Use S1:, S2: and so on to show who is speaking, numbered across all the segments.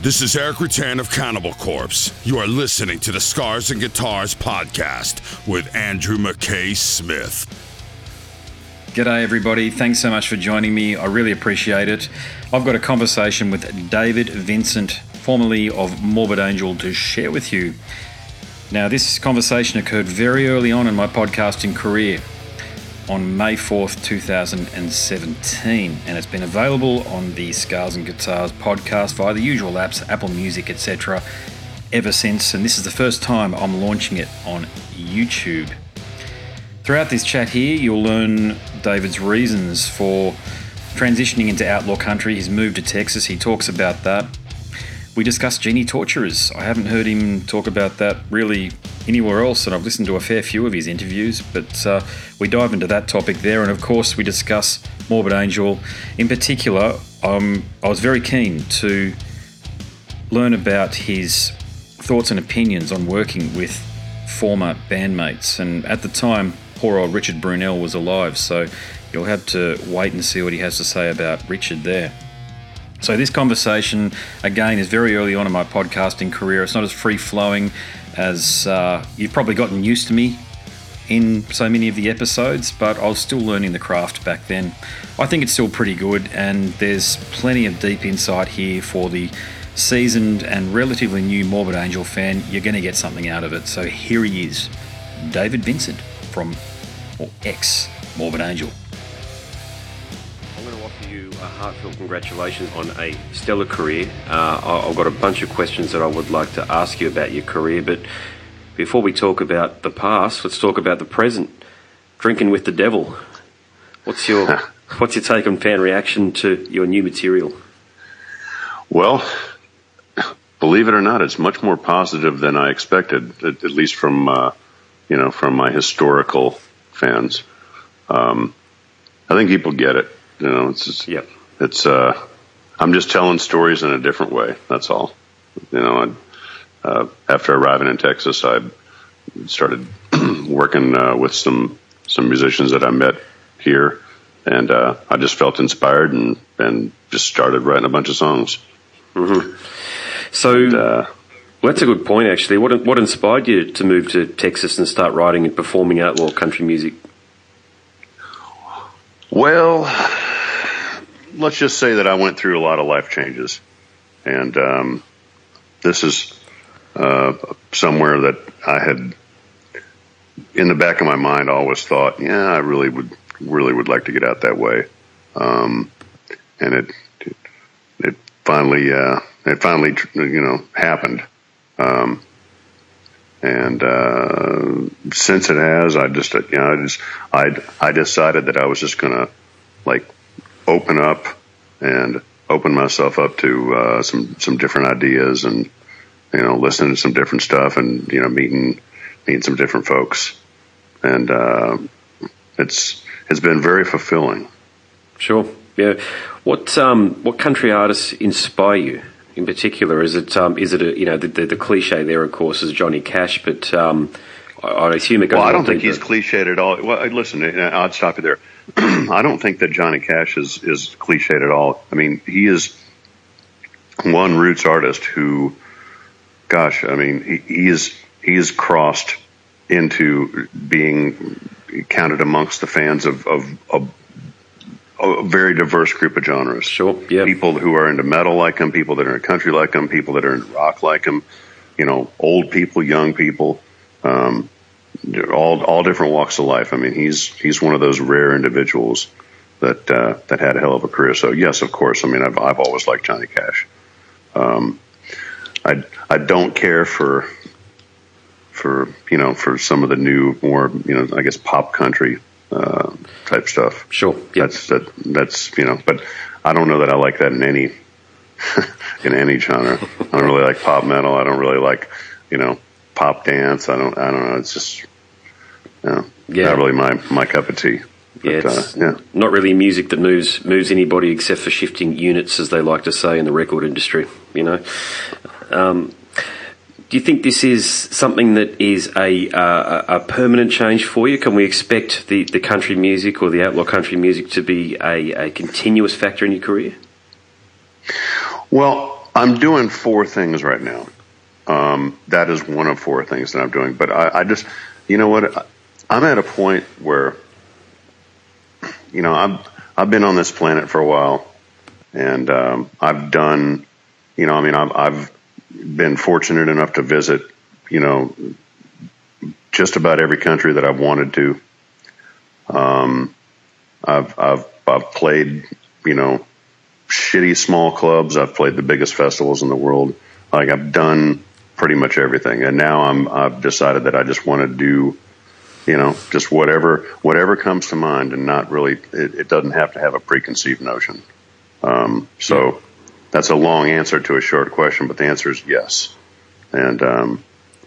S1: This is Erik Rutan of Cannibal Corpse. You are listening to the Scars and Guitars podcast with Andrew McKay Smith.
S2: G'day, everybody. Thanks so much for joining me. I really appreciate it. I've got a conversation with David Vincent, formerly of Morbid Angel, to share with you. Now, this conversation occurred very early on in my podcasting career on May 4th, 2017, and it's been available on the Scars and Guitars podcast via the usual apps, Apple Music, etc., ever since. And this is the first time I'm launching it on YouTube. Throughout this chat here, you'll learn David's reasons for transitioning into outlaw country, his move to Texas. He talks about that. We discuss Genitorturers. I haven't heard him talk about that really anywhere else, and I've listened to a fair few of his interviews, but uh, we dive into that topic there, and of course, we discuss Morbid Angel. In particular, um, I was very keen to learn about his thoughts and opinions on working with former bandmates, and at the time, poor old Richard Brunelle was alive, so you'll have to wait and see what he has to say about Richard there. So, this conversation, again, is very early on in my podcasting career. It's not as free flowing as uh, you've probably gotten used to me in so many of the episodes, but I was still learning the craft back then. I think it's still pretty good, and there's plenty of deep insight here for the seasoned and relatively new Morbid Angel fan. You're going to get something out of it. So, here he is David Vincent from, or ex Morbid Angel
S3: heartfelt congratulations on a stellar career. Uh, I've got a bunch of questions that I would like to ask you about your career, but before we talk about the past, let's talk about the present. Drinking with the devil. What's your what's your take on fan reaction to your new material?
S4: Well, believe it or not, it's much more positive than I expected. At, at least from uh, you know from my historical fans. Um, I think people get it. You know, it's just,
S3: yep
S4: it's uh, I'm just telling stories in a different way. That's all. You know, I, uh, after arriving in Texas, I started working uh, with some some musicians that I met here, and uh, I just felt inspired and and just started writing a bunch of songs.
S3: Mm-hmm. So. And, uh, well, that's a good point, actually. What what inspired you to move to Texas and start writing and performing outlaw country music?
S4: Well, let's just say that I went through a lot of life changes, and um, this is uh, somewhere that I had in the back of my mind always thought, yeah, I really would really would like to get out that way, um, and it it, finally uh, it finally you know happened. Um, and uh, since it has, I just, you know, I just, I, I decided that I was just gonna like open up and open myself up to uh, some some different ideas and you know listening to some different stuff and you know meeting meeting some different folks and uh, it's it's been very fulfilling.
S3: Sure. Yeah. What um, what country artists inspire you in particular? Is it um, is it a, you know the, the, the, cliche there of course is Johnny Cash, but um, I, I assume it goes.
S4: Well, I don't think he's cliched at all. Well, listen, I'd stop you there. I don't think that Johnny Cash is is cliched at all. I mean, he is one roots artist who, gosh, I mean, he, he is he is crossed into being counted amongst the fans of, of, of a very diverse group of genres.
S3: Sure, yeah.
S4: People who are into metal like him, people that are in country like him, people that are in rock like him, you know, old people, young people. Um, all all different walks of life. I mean, he's he's one of those rare individuals that uh, that had a hell of a career. So yes, of course. I mean, I've I've always liked Johnny Cash. Um, I I don't care for for you know for some of the new more you know I guess pop country uh, type stuff.
S3: Sure,
S4: yeah. that's that that's you know, but I don't know that I like that in any in any genre. I don't really like pop metal. I don't really like you know pop dance. I don't I don't know. It's just you know, yeah. not really my my cup of tea.
S3: But, yeah, uh, yeah. not really music that moves moves anybody except for shifting units, as they like to say in the record industry. You know, um, do you think this is something that is a uh, a permanent change for you? Can we expect the, the country music or the outlaw country music to be a, a continuous factor in your career?
S4: Well, I'm doing four things right now. Um, that is one of four things that I'm doing. But I, I just, you know what? I'm at a point where, you know, I've I've been on this planet for a while, and um, I've done, you know, I mean, I've, I've been fortunate enough to visit, you know, just about every country that I've wanted to. Um, I've I've I've played, you know, shitty small clubs. I've played the biggest festivals in the world. Like I've done pretty much everything, and now I'm I've decided that I just want to do, you know, just whatever whatever comes to mind, and not really. It, it doesn't have to have a preconceived notion. Um, so that's a long answer to a short question, but the answer is yes, and um,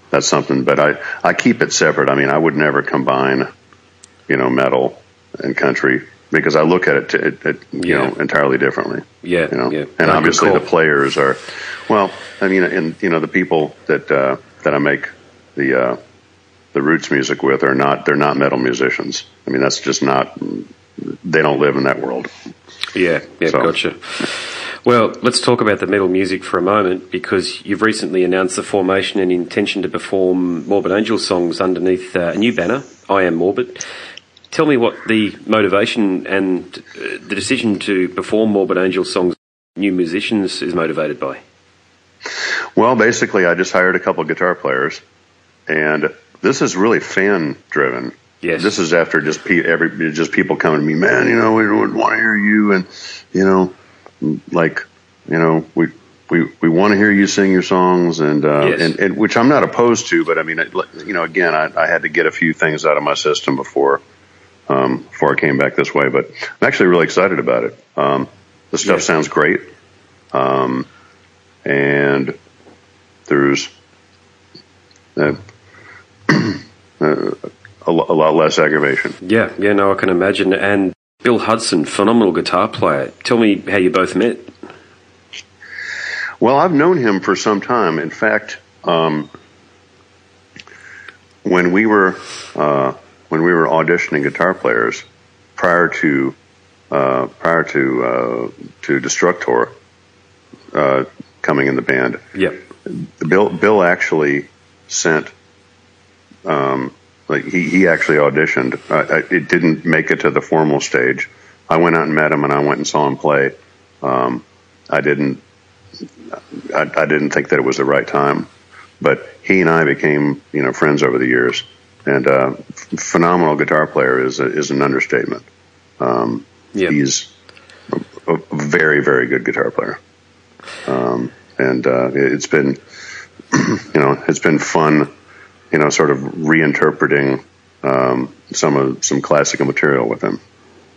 S4: that's something. But I I keep it separate. I mean, I would never combine, you know, metal and country because I look at it, to, it, it you
S3: Yeah.
S4: know entirely differently.
S3: Yeah,
S4: you know,
S3: yeah.
S4: and obviously the players are. Well, I mean, and you know the people that uh, that I make the uh, the roots music with are not they're not metal musicians. I mean, that's just not. They don't live in that world.
S3: Yeah, yeah,
S4: So-
S3: gotcha. Well, let's talk about the metal music for a moment because you've recently announced the formation and intention to perform Morbid Angel songs underneath uh, a new banner, I Am Morbid. Tell me what the motivation and uh, the decision to perform Morbid Angel songs, new musicians, is motivated by.
S4: Well, basically, I just hired a couple guitar players, and this is really fan driven.
S3: Yes.
S4: This is after just pe- every just people coming to me, man. You know, we would want to hear you, and you know, like you know, we we we want to hear you sing your songs, and uh,
S3: Yes.
S4: and, and which I'm not opposed to, but I mean, you know, again, I, I had to get a few things out of my system before um, before I came back this way. But I'm actually really excited about it. Um, the stuff
S3: Yes.
S4: sounds great, um, and there's uh, uh, a, a lot less aggravation.
S3: Yeah, yeah, no, I can imagine. And Bill Hudson, phenomenal guitar player. Tell me how you both met.
S4: Well, I've known him for some time. In fact, um, when we were uh, when we were auditioning guitar players prior to uh, prior to uh, to Destructhor uh, coming in the band,
S3: Yep.
S4: Bill Bill actually sent um, like he, he actually auditioned. It didn't make it to the formal stage. I went out and met him, and I went and saw him play. Um, I didn't. I, I didn't think that it was the right time, but he and I became you know friends over the years. And uh, phenomenal guitar player is a, is an understatement. Um,
S3: Yep.
S4: He's a, a very very good guitar player um, and uh, it- it's been you know it's been fun you know sort of reinterpreting um, some of some classical material with him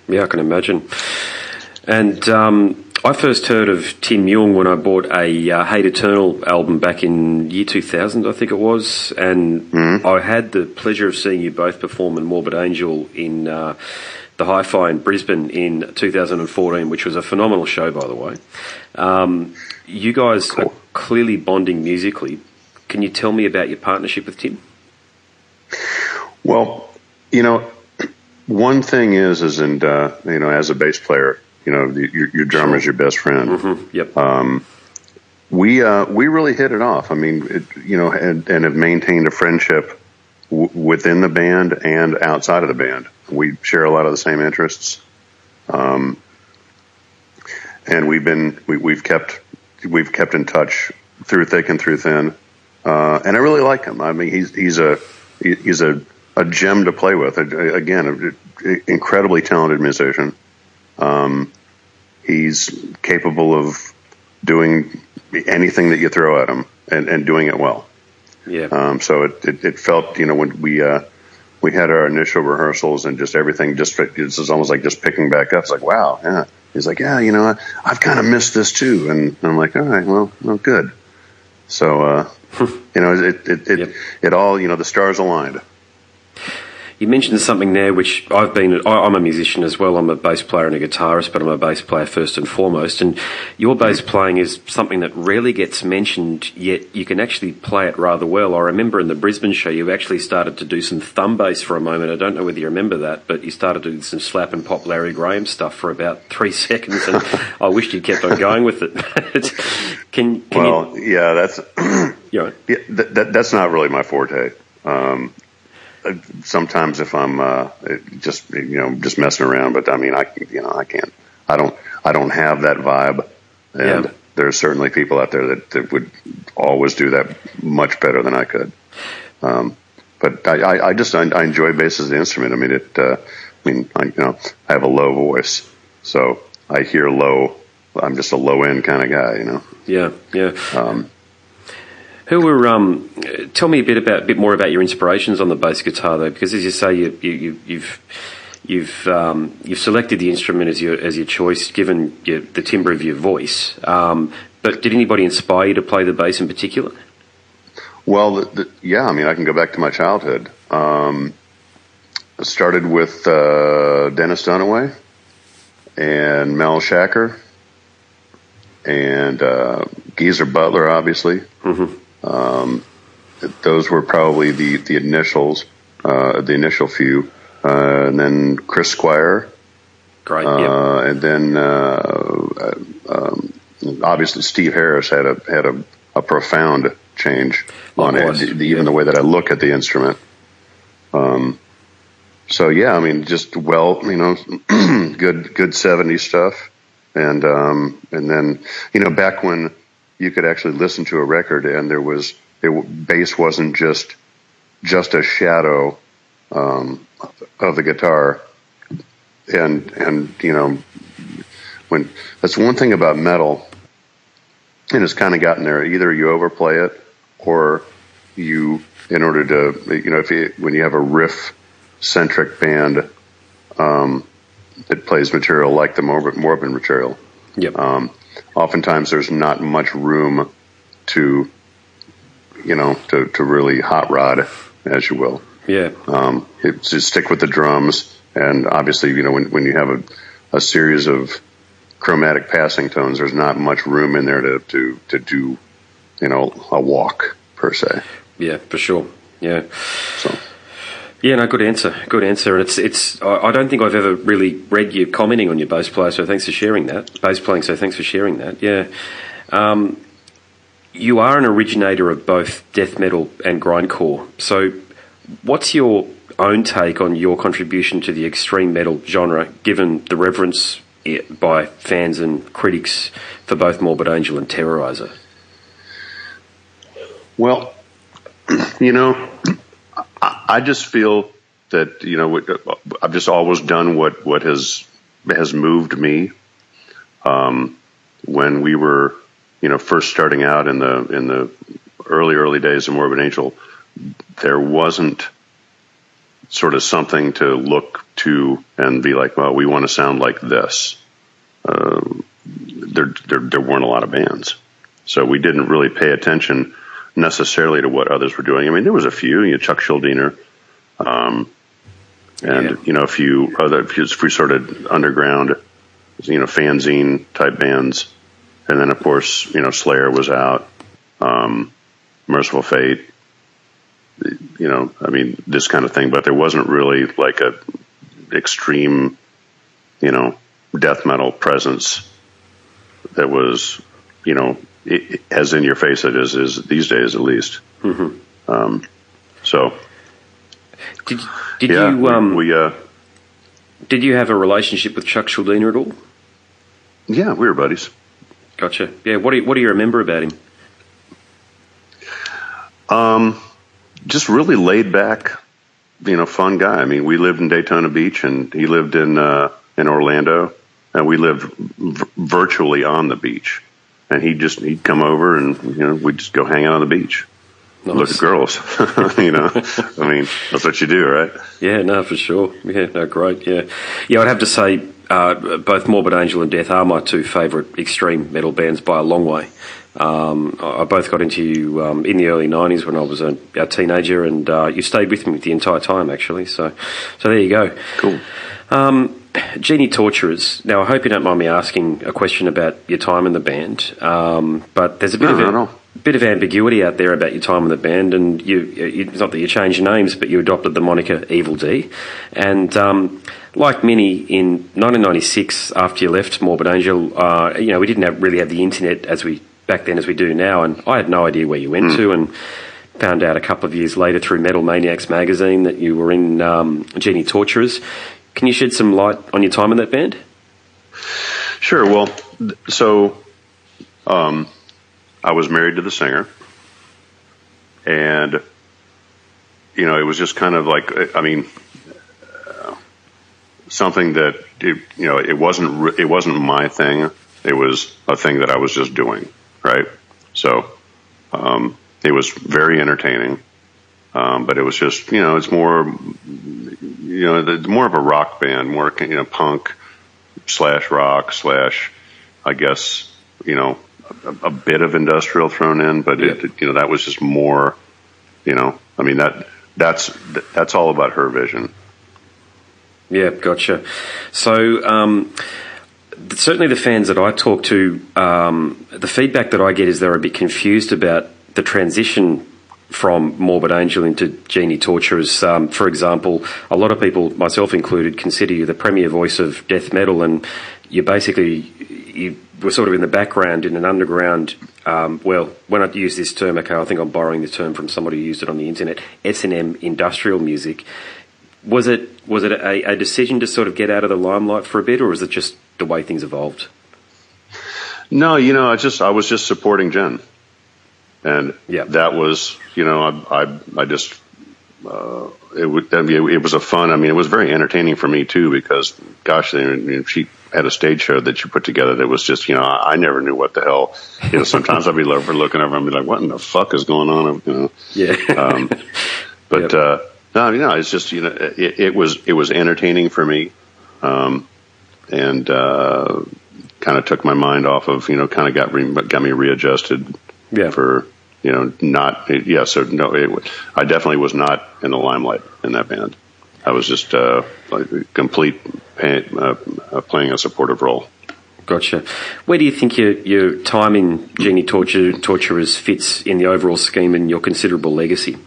S3: Yeah, I can imagine. And um, I first heard of Tim Yeung when I bought a uh, Hate Eternal album back in year 2000, I think it was. And I had the pleasure of seeing you both perform in Morbid Angel in uh, the Hi Fi in Brisbane in 2014, which was a phenomenal show, by the way. Um, you guys are clearly bonding musically. Can you tell me about your partnership with Tim?
S4: well you know one thing is is in uh, you know as a bass player you know the, your, your drummer is your best friend
S3: Yep.
S4: we uh, we really hit it off. I mean, it, you know, and, and have maintained a friendship w- within the band and outside of the band. We share a lot of the same interests, um, and we've been we, we've kept we've kept in touch through thick and through thin. Uh, and I really like him. I mean, he's he's a he's a a gem to play with. Again, an incredibly talented musician. Um, he's capable of doing anything that you throw at him and, and doing it well.
S3: yeah.
S4: Um, so it, it, it felt, you know, when we, uh, we had our initial rehearsals and just everything just, it's almost like just picking back up. It's like, wow. Yeah. He's like, yeah, you know, I, I've kind of missed this too. And I'm like, all right, well, well, good. So, uh, you know, it, it, it,
S3: Yep.
S4: it all, you know, the stars aligned.
S3: You mentioned something there which I've been, I- I'm a musician as well. I'm a bass player and a guitarist, but I'm a bass player first and foremost. And your bass playing is something that rarely gets mentioned, yet you can actually play it rather well. I remember in the Brisbane show, you actually started to do some thumb bass for a moment. I don't know whether you remember that, but you started to do some slap and pop Larry Graham stuff for about three seconds. And I wished you'd kept on going with it. can, can
S4: Well, yeah, that's
S3: you, you
S4: yeah, that, that, that's not really my forte. Um, sometimes if I'm uh, just you know just messing around, but I mean I you know I can't I don't I don't have that vibe, and
S3: Yeah.
S4: there's certainly people out there that, that would always do that much better than I could. Um, but I, I, I just I, I enjoy bass as an instrument. I mean it. Uh, I mean I, you know I have a low voice, so I hear low. I'm just a low end kind of guy, you know.
S3: yeah, yeah.
S4: Um,
S3: Who were? Um, tell me a bit about, a bit more about your inspirations on the bass guitar, though, because as you say, you, you, you, you've you've um, you've selected the instrument as your as your choice, given your, the timbre of your voice. Um, but did anybody inspire you to play the bass in particular?
S4: Well, the, the, yeah, I mean, I can go back to my childhood. Um, I started with uh, Dennis Dunaway and Mel Schacher and uh, Geezer Butler, obviously. Um, those were probably the the initials, uh, the initial few, uh, and then Chris Squire,
S3: Great.
S4: uh,
S3: yeah.
S4: and then uh, um, obviously Steve Harris had a had a, a profound change on it,
S3: Likewise,
S4: the- the-
S3: yeah.
S4: even the way that I look at the instrument. Um, so yeah, I mean, just well, you know, good good '70s stuff, and um, and then you know back when you could actually listen to a record and there was it, bass wasn't just just a shadow um, of the guitar, and and you know when that's one thing about metal, and it's kind of gotten there. Either you overplay it, or you, in order to, you know, if you when you have a riff centric band um, that plays material like the Morbid, Morbid material,
S3: Yep.
S4: um, oftentimes there's not much room to, you know, to, to really hot rod, as you will.
S3: yeah.
S4: Um, it, just stick with the drums, and obviously, you know, when when you have a, a series of chromatic passing tones, there's not much room in there to to to do, you know, a walk per se.
S3: Yeah. For sure. Yeah.
S4: So
S3: Yeah, no, good answer. Good answer. And it's it's. I don't think I've ever really read you commenting on your bass player, so thanks for sharing that. Bass playing, so thanks for sharing that. Yeah. Um, you are an originator of both death metal and grindcore. So, what's your own take on your contribution to the extreme metal genre, given the reverence by fans and critics for both Morbid Angel and Terrorizer?
S4: Well, you know, I, just feel that you know I've just always done what what has has moved me. Um, when we were, you know, first starting out in the in the early early days of Morbid Angel, there wasn't sort of something to look to and be like, well, we want to sound like this. Uh, there, there there weren't a lot of bands, so we didn't really pay attention necessarily to what others were doing. I mean, there was a few, you know, Chuck Schuldiner, um, and
S3: Yeah.
S4: you know, a few other, a few, sort of underground, you know, fanzine type bands, and then of course, you know, Slayer was out, um, Mercyful Fate, you know, I mean, this kind of thing. But there wasn't really like a extreme, you know, death metal presence that was, you know, as in your face it is is these days at least.
S3: Mm-hmm.
S4: Um, so
S3: Did did
S4: yeah,
S3: you um
S4: we uh,
S3: did you have a relationship with Chuck Schuldiner at all?
S4: yeah we were buddies.
S3: Gotcha. Yeah. What do you, what do you remember about him?
S4: Um, just really laid back, you know, fun guy. I mean, we lived in Daytona Beach, and he lived in uh, in Orlando, and we lived v- virtually on the beach. And he'd just he'd come over, and you know, we'd just go hang out on the beach, look at girls. you know, I mean, that's what you do, right?
S3: Yeah, no, for sure. Yeah, no, great. Yeah, yeah. I'd have to say, uh, both Morbid Angel and Death are my two favourite extreme metal bands by a long way. Um, I both got into you um, in the early '90s when I was a, a teenager, and uh, you stayed with me the entire time, actually. So, so there you go.
S4: Cool.
S3: Um, Genitorturers. Now, I hope you don't mind me asking a question about your time in the band, um, but there's a bit
S4: No,
S3: of a,
S4: no.
S3: bit of ambiguity out there about your time in the band, and you, you it's not that you changed your names, but you adopted the moniker Evil D, and um, like many in 1996, after you left Morbid Angel, uh, you know we didn't have, really have the internet as we back then as we do now, and I had no idea where you went to, and found out a couple of years later through Metal Maniacs magazine that you were in um, Genitorturers. Can you shed some light on your time in that band?
S4: Sure. Well, so um, I was married to the singer, and you know, it was just kind of like I mean, uh, something that it, you know, it wasn't it wasn't my thing. It was a thing that I was just doing, right? So um, it was very entertaining, um, but it was just you know, it's more you know, it's more of a rock band, more you know, punk slash rock slash, I guess, you know, a, a bit of industrial thrown in, but it, you know, that was just more, you know, I mean that that's that's all about her vision.
S3: Yeah, gotcha. So, um, certainly the fans that I talk to, um, the feedback that I get is they're a bit confused about the transition from Morbid Angel into Genitorturers. Um, for example, a lot of people, myself included, consider you the premier voice of death metal, and you basically you were sort of in the background in an underground. Um, well, when I use this term, okay, I think I'm borrowing the term from somebody who used it on the internet. S and M industrial music. Was it was it a, a decision to sort of get out of the limelight for a bit, or is it just the way things evolved?
S4: No, you know, I just I was just supporting Jen, and
S3: Yeah.
S4: that was you know I I, I just uh, it would I mean, it was a fun. I mean, it was very entertaining for me too because gosh, she had a stage show that she put together that was just you know I, I never knew what the hell. You know, sometimes I'd be over looking over and be like, what in the fuck is going on? You know.
S3: Yeah.
S4: Um, but
S3: Yep.
S4: uh, no, you know, it's just you know, it, it was it was entertaining for me, um, and uh, kind of took my mind off of you know, kind of got re- got me readjusted
S3: Yeah.
S4: for you know, not yeah. So no, it, I definitely was not in the limelight in that band. I was just uh, like a complete pay, uh, playing a supportive role.
S3: Gotcha. Where do you think your, your time in Genie Torture, Torturers fits in the overall scheme and your considerable legacy?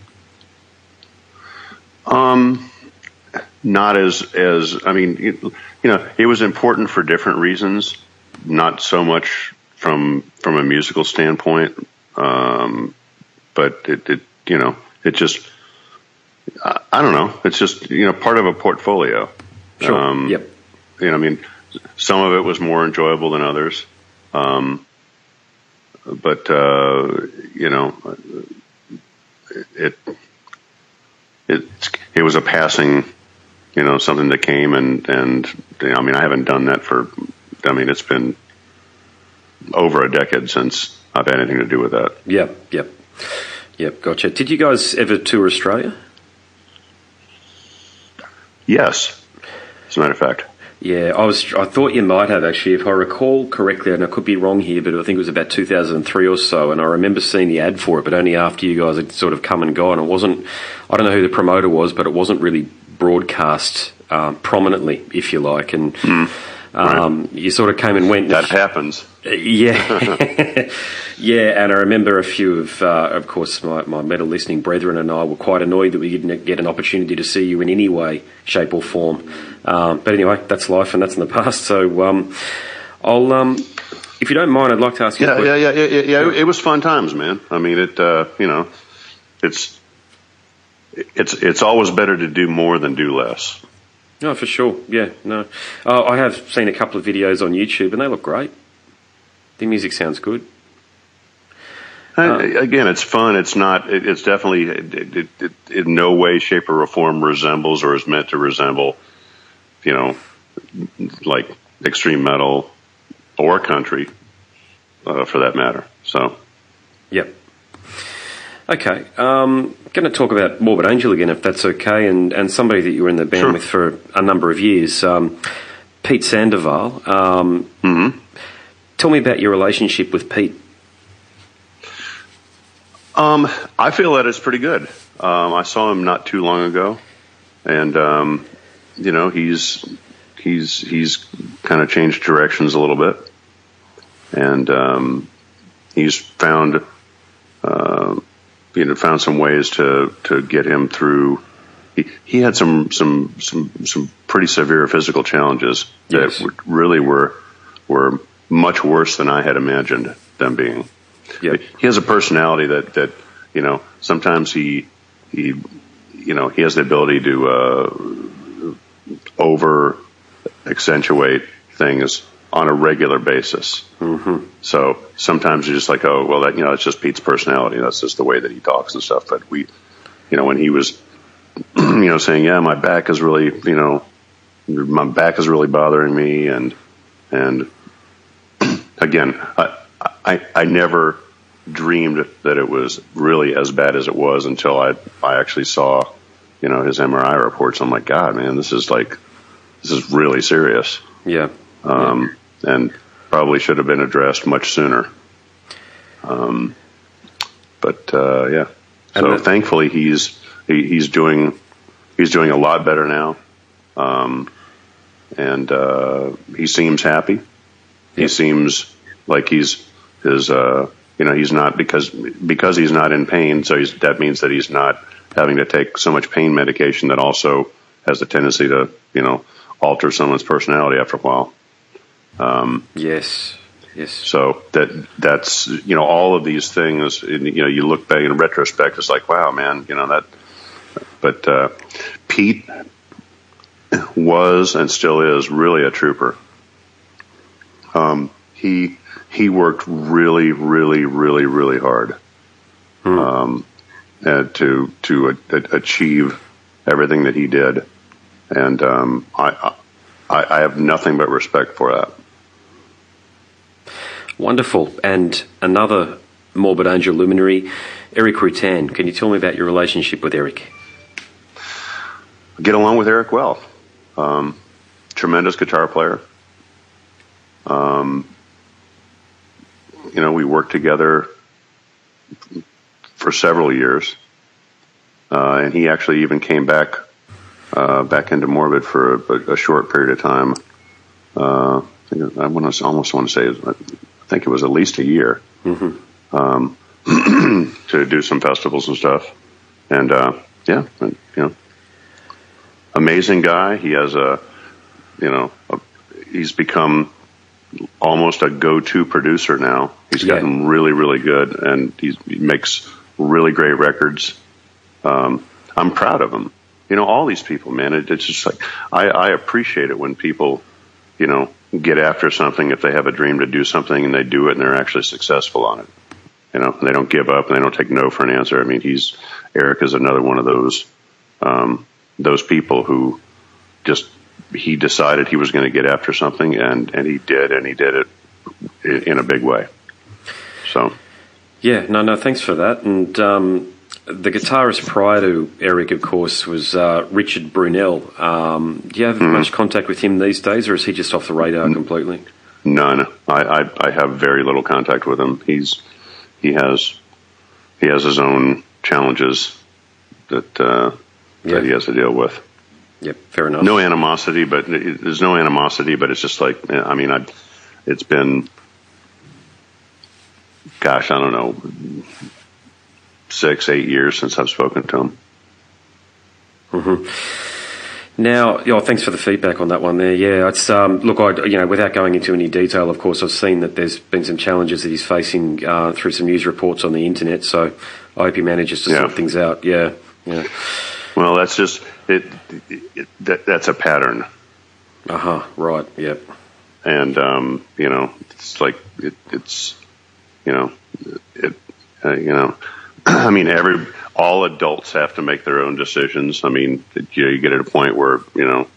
S4: Um, not as as I mean, you, you know, it was important for different reasons. Not so much from from a musical standpoint, um, but it, it you know it just I, I don't know. It's just you know part of a portfolio.
S3: Sure.
S4: Um,
S3: yep.
S4: You know, I mean, some of it was more enjoyable than others. Um, but uh, you know, it it it was a passing, you know, something that came and and you know, I mean, I haven't done that for. I mean, it's been over a decade since I've anything to do with that.
S3: Yep. Yep. Yep. Gotcha. Did you guys ever tour Australia?
S4: Yes, as a matter of fact.
S3: Yeah, I was. I thought you might have actually, if I recall correctly, and I could be wrong here, but I think it was about 2003 or so, and I remember seeing the ad for it, but only after you guys had sort of come and gone. It wasn't. I don't know who the promoter was, but it wasn't really broadcast um, prominently, if you like, and. Um, You sort of came and went.
S4: That happens.
S3: Yeah, yeah, and I remember a few of, uh, of course, my, my metal listening brethren and I were quite annoyed that we didn't get an opportunity to see you in any way, shape, or form. Um, but anyway, that's life, and that's in the past. So um, I'll, um, if you don't mind, I'd like to ask you.
S4: Yeah, yeah, yeah, yeah, yeah, yeah. It was fun times, man. I mean, it. Uh, you know, it's it's it's always better to do more than do less.
S3: No, for sure. Yeah, no. Uh, I have seen a couple of videos on YouTube, and they look great. The music sounds good.
S4: Uh, Again, it's fun. It's not. It, it's definitely it, it, it, in no way, shape, or form resembles or is meant to resemble, you know, like extreme metal or country, uh, for that matter. So,
S3: Yep. Okay. Um, going to talk about Morbid Angel again, if that's okay, and, and somebody that you were in the band
S4: Sure.
S3: with for a number of years. Um, Pete Sandoval. Um,
S4: Mm-hmm.
S3: Tell me about your relationship with Pete.
S4: Um, I feel that it's pretty good. Um, I saw him not too long ago, and um, you know he's he's he's kind of changed directions a little bit, and um, he's found uh, you know found some ways to to get him through. He, he had some some some some pretty severe physical challenges
S3: Yes.
S4: that really were were much worse than I had imagined them being
S3: Yep.
S4: he has a personality that that you know sometimes he he you know he has the ability to uh, over accentuate things on a regular basis. Mm-hmm. So sometimes you're just like, oh well, that you know it's just Pete's personality. That's just the way that he talks and stuff. But we, you know, when he was you know saying, yeah, my back is really you know my back is really bothering me and and again I, I I never dreamed that it was really as bad as it was until I I actually saw you know his MRI reports I'm like god man this is like this is really serious
S3: Yeah.
S4: Um, and probably should have been addressed much sooner. Um, but uh, yeah. So
S3: the-
S4: thankfully he's he, he's doing he's doing a lot better now. Um, and uh, he seems happy. He seems like he's his uh, you know he's not because because he's not in pain so he's, that means that he's not having to take so much pain medication that also has the tendency to you know alter someone's personality after a while
S3: Yes. Yes.
S4: so that that's you know all of these things you know you look back in retrospect it's like wow man you know that but uh, Pete was and still is really a trooper um, he he worked really really really really hard um, and to to a, a- achieve everything that he did and um, I, I I have nothing but respect for that
S3: Wonderful. And another Morbid Angel luminary, Erik Rutan. Can you tell me about your relationship with Erik?
S4: get along with Erik well. Um, tremendous guitar player. Um, you know, we worked together for several years, uh, and he actually even came back uh, back into Morbid for a, a short period of time. Uh, I, I want to almost want to say, I think it was at least a year um, to do some festivals and stuff. And uh, yeah, and, you know, amazing guy. He has a, you know, a, he's become almost a go-to producer now. He's
S3: Yeah.
S4: gotten really, really good, and he's, he makes really great records. Um, I'm proud of him. You know, all these people, man. It, it's just like I, I appreciate it when people, you know, get after something if they have a dream to do something and they do it and they're actually successful on it. You know, they don't give up and they don't take no for an answer. I mean, he's Erik is another one of those um, those people who just he decided he was going to get after something and and he did and he did it in, a big way. So
S3: Yeah, no, no, thanks for that. And um, the guitarist prior to Erik, of course, was uh, Richard Brunelle. Um, do you have much contact with him these days, or is he just off the radar completely?
S4: none. I, I I have very little contact with him. He's he has he has his own challenges that uh,
S3: Yeah.
S4: that he has to deal with.
S3: Yep, fair enough.
S4: no animosity, but there's no animosity, but it's just like, I mean, I, it's been, gosh, I don't know, six, eight years since I've spoken to him.
S3: Now, yeah, thanks for the feedback on that one there. Yeah, it's um, look, I you know, without going into any detail, of course, I've seen that there's been some challenges that he's facing uh, through some news reports on the internet. So I hope he manages to
S4: Yeah.
S3: sort things out. Yeah, yeah.
S4: Well, that's just, it, it that, that's a pattern.
S3: Uh huh. Right. Yep.
S4: And, um, you know, it's like, it, it's, you know, it, uh, you know, I mean, every, all adults have to make their own decisions. I mean, you, know, you get at a point where, you know,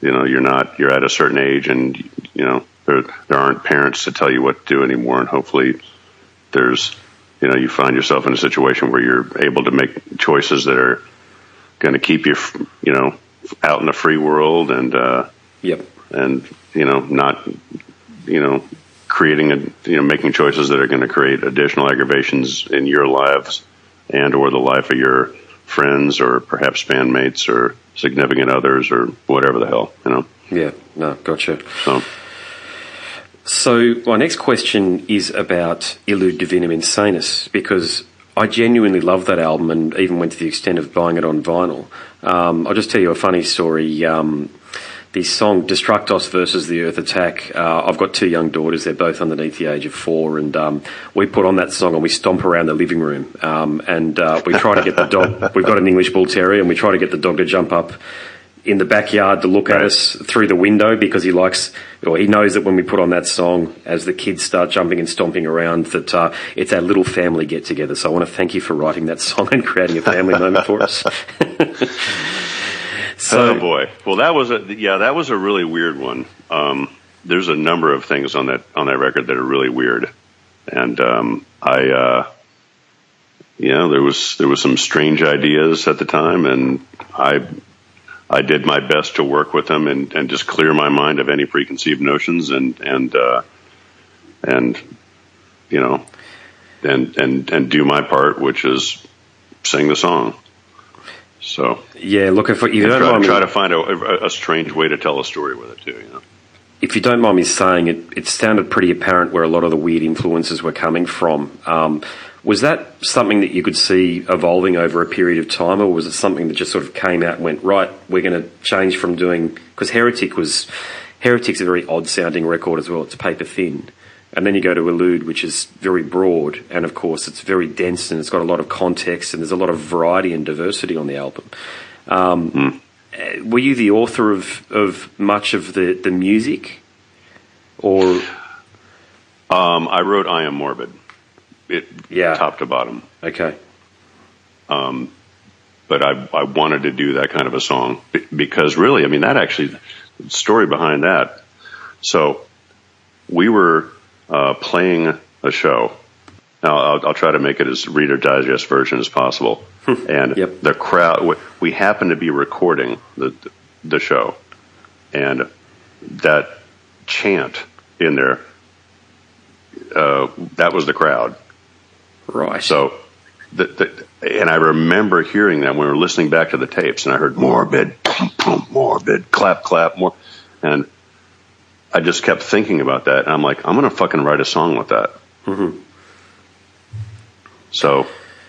S4: you know, you're not, you're at a certain age and, you know, there, there aren't parents to tell you what to do anymore. And hopefully there's, you know, you find yourself in a situation where you're able to make choices that are going to keep you, you know, out in the free world and, uh,
S3: Yep.
S4: and you know not you know creating a you know making choices that are going to create additional aggravations in your lives and or the life of your friends or perhaps bandmates or significant others or whatever the hell you know
S3: yeah no gotcha
S4: so
S3: so my next question is about Illud Divinum Insanus because I genuinely love that album and even went to the extent of buying it on vinyl. Um, I'll just tell you a funny story. Um, the song Destructos versus the Earth Attack. Uh, I've got two young daughters. They're both underneath the age of four, and um, we put on that song and we stomp around the living room. Um, and uh, we try to get the dog. We've got an English Bull Terrier, and we try to get the dog to jump up in the backyard to look right. at us through the window because he likes, or he knows that when we put on that song, as the kids start jumping and stomping around, that uh, it's our little family get together. So I want to thank you for writing that song and creating a family moment for us.
S4: so, oh boy, well that was a yeah that was a really weird one. Um, there's a number of things on that on that record that are really weird, and um, I. Uh, you know, there was there was some strange ideas at the time, and I I did my best to work with them and, and just clear my mind of any preconceived notions and and uh, and you know and and and do my part, which is sing the song. So
S3: yeah, look if you
S4: don't
S3: try,
S4: mind try me, to find a, a, strange way to tell a story with it too. You know.
S3: If you don't mind me saying it, it sounded pretty apparent where a lot of the weird influences were coming from. Um, was that something that you could see evolving over a period of time, or was it something that just sort of came out and went right? We're going to change from doing because Heretic was Heretic's a very odd sounding record as well. It's paper thin, and then you go to Illud, which is very broad, and of course it's very dense and it's got a lot of context and there's a lot of variety and diversity on the album. Um, mm. Were you the author of, of much of the, the music, or?
S4: Um, I wrote "I Am Morbid." it
S3: yeah.
S4: top to bottom.
S3: Okay.
S4: Um, but I, I wanted to do that kind of a song because really, I mean, that actually, the story behind that. So we were uh, playing a show. Now I'll, I'll, try to make it as Reader Digest version as possible. and
S3: yep.
S4: the crowd, we happen to be recording the the show, and that chant in there, uh, that was the crowd.
S3: Right.
S4: So, the, the, and I remember hearing that when we were listening back to the tapes, and I heard morbid, morbid, clap, clap, more, and I just kept thinking about that, and I'm like, I'm gonna fucking write a song with that.
S3: Mm-hmm.
S4: So,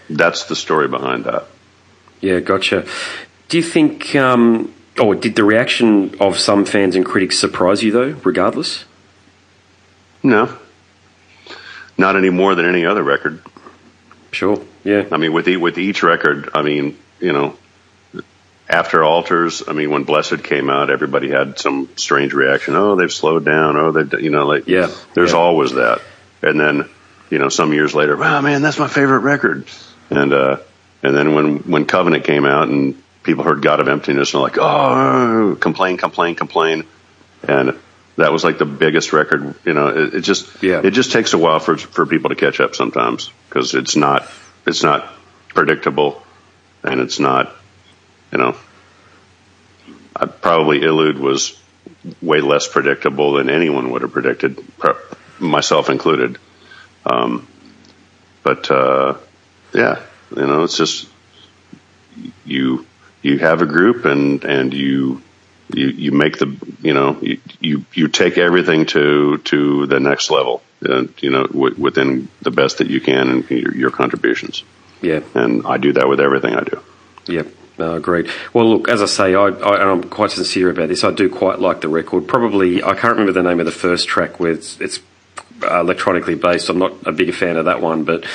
S4: that's the story behind that.
S3: Yeah, gotcha. Do you think, um, or did the reaction of some fans and critics surprise you though, regardless?
S4: No, not any more than any other record.
S3: Sure. Yeah.
S4: I mean, with with each record, I mean, you know, after Altars, I mean, when Blessed came out, everybody had some strange reaction. Oh, they've slowed down. Oh, they, you know, like
S3: yeah.
S4: There's
S3: yeah.
S4: always that. And then, you know, some years later, wow, man, that's my favorite record. And uh, and then when when Covenant came out and people heard God of Emptiness and like, oh, complain, complain, complain, and that was like the biggest record. You know, it, it just
S3: yeah.
S4: it just takes a while for for people to catch up sometimes because it's not it's not predictable and it's not you know. I, probably Illud was way less predictable than anyone would have predicted, myself included. Um, but uh, yeah, you know, it's just you you have a group and and you you, you make the you know you, you, you take everything to to the next level uh, you know w- within the best that you can and your, your, contributions.
S3: Yeah.
S4: And I do that with everything I do.
S3: Yep no, agreed. Well, look, as I say, I, I, and I'm quite sincere about this. I do quite like the record. Probably, I can't remember the name of the first track where it's, it's uh, electronically based. I'm not a big fan of that one, but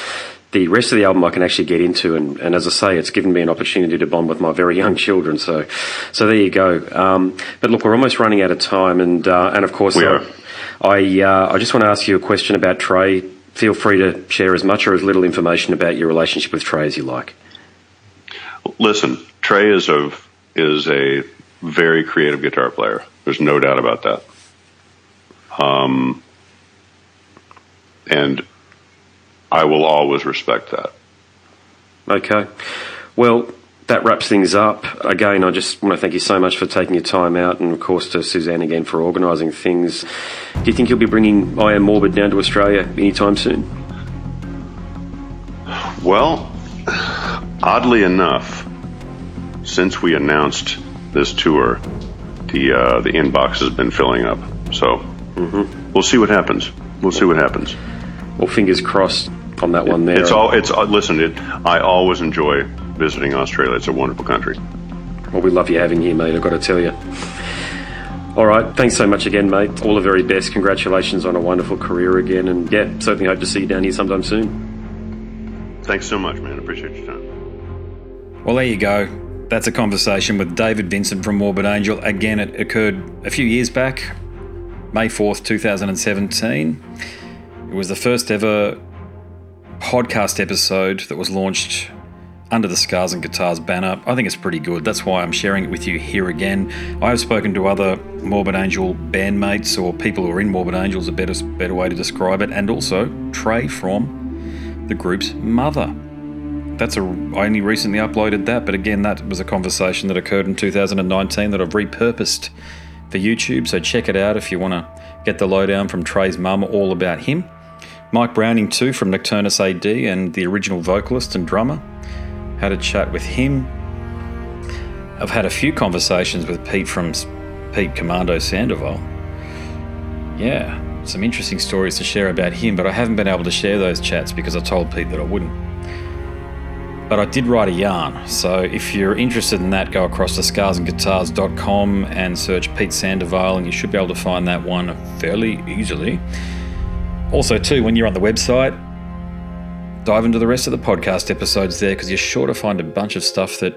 S3: the rest of the album I can actually get into, and, and as I say, it's given me an opportunity to bond with my very young children. So, so there you go. Um, but look, we're almost running out of time, and uh, and of course,
S4: we are.
S3: I uh, I just want to ask you a question about Trey. Feel free to share as much or as little information about your relationship with Trey as you like.
S4: Listen, Trey is a is a very creative guitar player. There's no doubt about that. Um, and I will always respect that.
S3: Okay. Well, that wraps things up. Again, I just want to thank you so much for taking your time out, and of course to Suzanne again for organising things. Do you think you'll be bringing I Am Morbid down to Australia anytime soon?
S4: Well, oddly enough, since we announced this tour, the uh, the inbox has been filling up. So mm-hmm. we'll see what happens. We'll see what happens.
S3: Well, fingers crossed on that one there.
S4: It's all. It's uh, listen. It, I always enjoy visiting Australia. It's a wonderful country.
S3: Well, we love you having here, mate. I've got to tell you. All right, thanks so much again, mate. All the very best. Congratulations on a wonderful career again, and yeah, certainly hope to see you down here sometime soon.
S4: Thanks so much, man. Appreciate your time.
S2: Well, there you go. That's a conversation with David Vincent from Morbid Angel. Again, it occurred a few years back, May 4th, 2017. It was the first ever podcast episode that was launched under the Scars and Guitars banner. I think it's pretty good. That's why I'm sharing it with you here again. I have spoken to other Morbid Angel bandmates or people who are in Morbid Angels, a better, better way to describe it, and also Trey from the group's mother. That's a, I only recently uploaded that, but again, that was a conversation that occurred in 2019 that I've repurposed for YouTube. So check it out if you want to get the lowdown from Trey's mum all about him. Mike Browning, too, from Nocturnus AD and the original vocalist and drummer had a chat with him. I've had a few conversations with Pete from Pete Commando Sandoval. Yeah, some interesting stories to share about him, but I haven't been able to share those chats because I told Pete that I wouldn't. But I did write a yarn, so if you're interested in that, go across to scarsandguitars.com and search Pete Sandoval, and you should be able to find that one fairly easily. Also, too, when you're on the website, dive into the rest of the podcast episodes there because you're sure to find a bunch of stuff that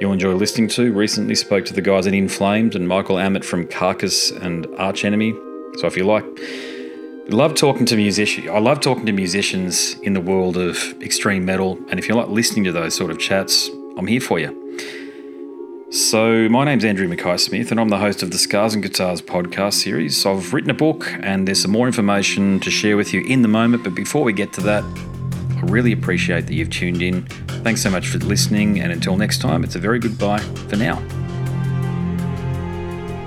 S2: you'll enjoy listening to. Recently spoke to the guys at In Flames and Michael Amott from Carcass and Arch Enemy. So if you like, love talking to musicians. I love talking to musicians in the world of extreme metal, and if you like listening to those sort of chats, I'm here for you. So, my name's Andrew Mackay Smith, and I'm the host of the Scars and Guitars podcast series. I've written a book, and there's some more information to share with you in the moment. But before we get to that, I really appreciate that you've tuned in. Thanks so much for listening, and until next time, it's a very goodbye for now.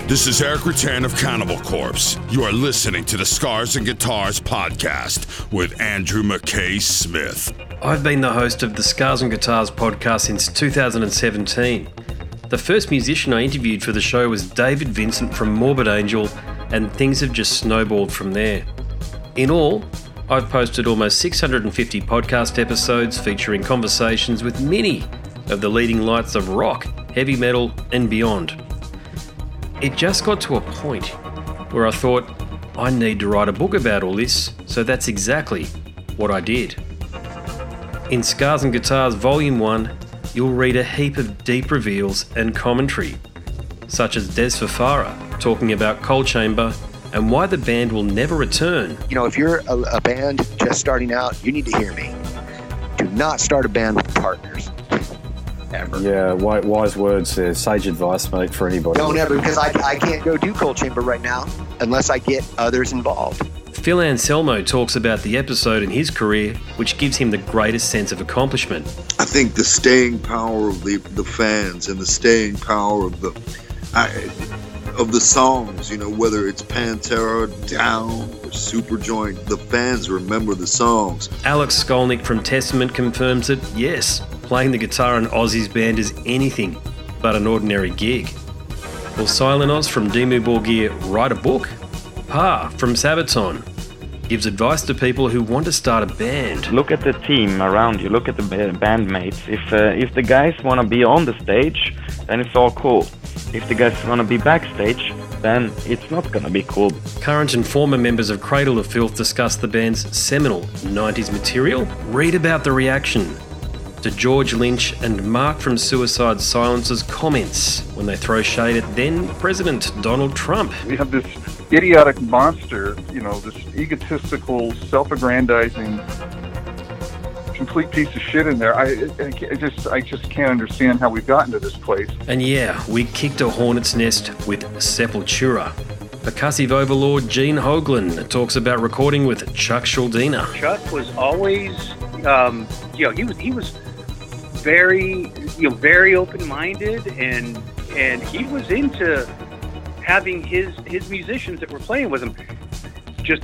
S1: This is Erik Rutan of Cannibal Corpse. You are listening to the Scars and Guitars podcast with Andrew McKay Smith.
S5: I've been the host of the Scars and Guitars podcast since 2017. The first musician I interviewed for the show was David Vincent from Morbid Angel, and things have just snowballed from there. In all, I've posted almost 650 podcast episodes featuring conversations with many of the leading lights of rock, heavy metal, and beyond. It just got to a point where I thought, I need to write a book about all this, so that's exactly what I did. In Scars and Guitars Volume 1, you'll read a heap of deep reveals and commentary, such as Des Fafara talking about Coal Chamber and why the band will never return.
S6: You know, if you're a, a band just starting out, you need to hear me. Do not start a band with partners. Ever.
S7: Yeah, wise words there. Sage advice, mate, for anybody.
S6: Don't ever, because I, I can't go do Coal Chamber right now unless I get others involved.
S5: Phil Anselmo talks about the episode in his career which gives him the greatest sense of accomplishment.
S8: I think the staying power of the, the fans and the staying power of the. I, of the songs, you know, whether it's Pantera, Down, or Superjoint, the fans remember the songs.
S5: Alex Skolnick from Testament confirms that, yes, playing the guitar in Ozzy's band is anything but an ordinary gig. Will Silenoz from Dimmu Borgir write a book? Pär from Sabaton gives advice to people who want to start a band.
S9: Look at the team around you. Look at the bandmates. If uh, if the guys want to be on the stage, then it's all cool. If the guys want to be backstage, then it's not gonna be cool.
S5: Current and former members of Cradle of Filth discuss the band's seminal 90s material. Read about the reaction to George Lynch and Mark from Suicide Silence's comments when they throw shade at then President Donald Trump.
S10: We have this idiotic monster, you know, this egotistical, self aggrandizing complete piece of shit in there. I, I, just I just can't understand how we've gotten to this place.
S5: And yeah, we kicked a hornet's nest with Sepultura. Percussive overlord Gene Hoglan talks about recording with Chuck Schuldiner.
S11: Chuck was always, um, you know, he was he was very, you know, very open-minded, and and he was into having his his musicians that were playing with him just